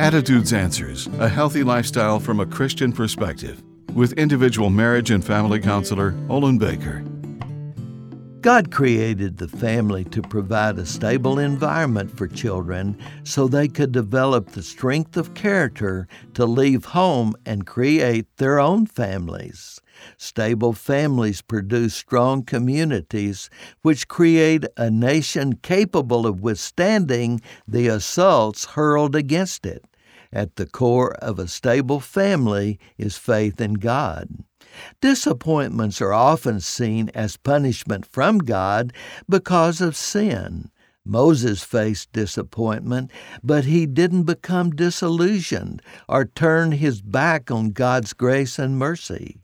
Attitudes Answers A Healthy Lifestyle from a Christian Perspective with individual marriage and family counselor Olin Baker. God created the family to provide a stable environment for children so they could develop the strength of character to leave home and create their own families. Stable families produce strong communities, which create a nation capable of withstanding the assaults hurled against it. At the core of a stable family is faith in God. Disappointments are often seen as punishment from God because of sin. Moses faced disappointment, but he didn't become disillusioned or turn his back on God's grace and mercy.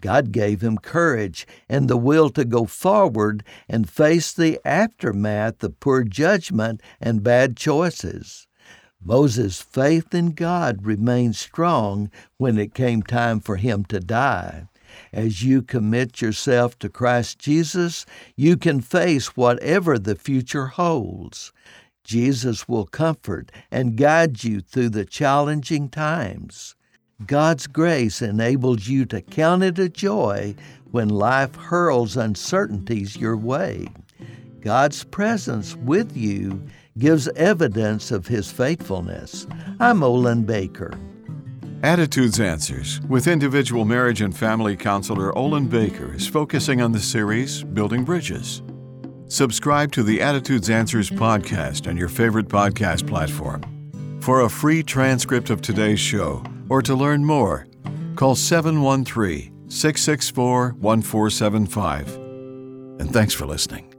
God gave him courage and the will to go forward and face the aftermath of poor judgment and bad choices. Moses' faith in God remained strong when it came time for him to die. As you commit yourself to Christ Jesus, you can face whatever the future holds. Jesus will comfort and guide you through the challenging times. God's grace enables you to count it a joy when life hurls uncertainties your way. God's presence with you gives evidence of His faithfulness. I'm Olin Baker. Attitudes Answers with individual marriage and family counselor Olin Baker is focusing on the series Building Bridges. Subscribe to the Attitudes Answers podcast on your favorite podcast platform. For a free transcript of today's show or to learn more, call 713 664 1475. And thanks for listening.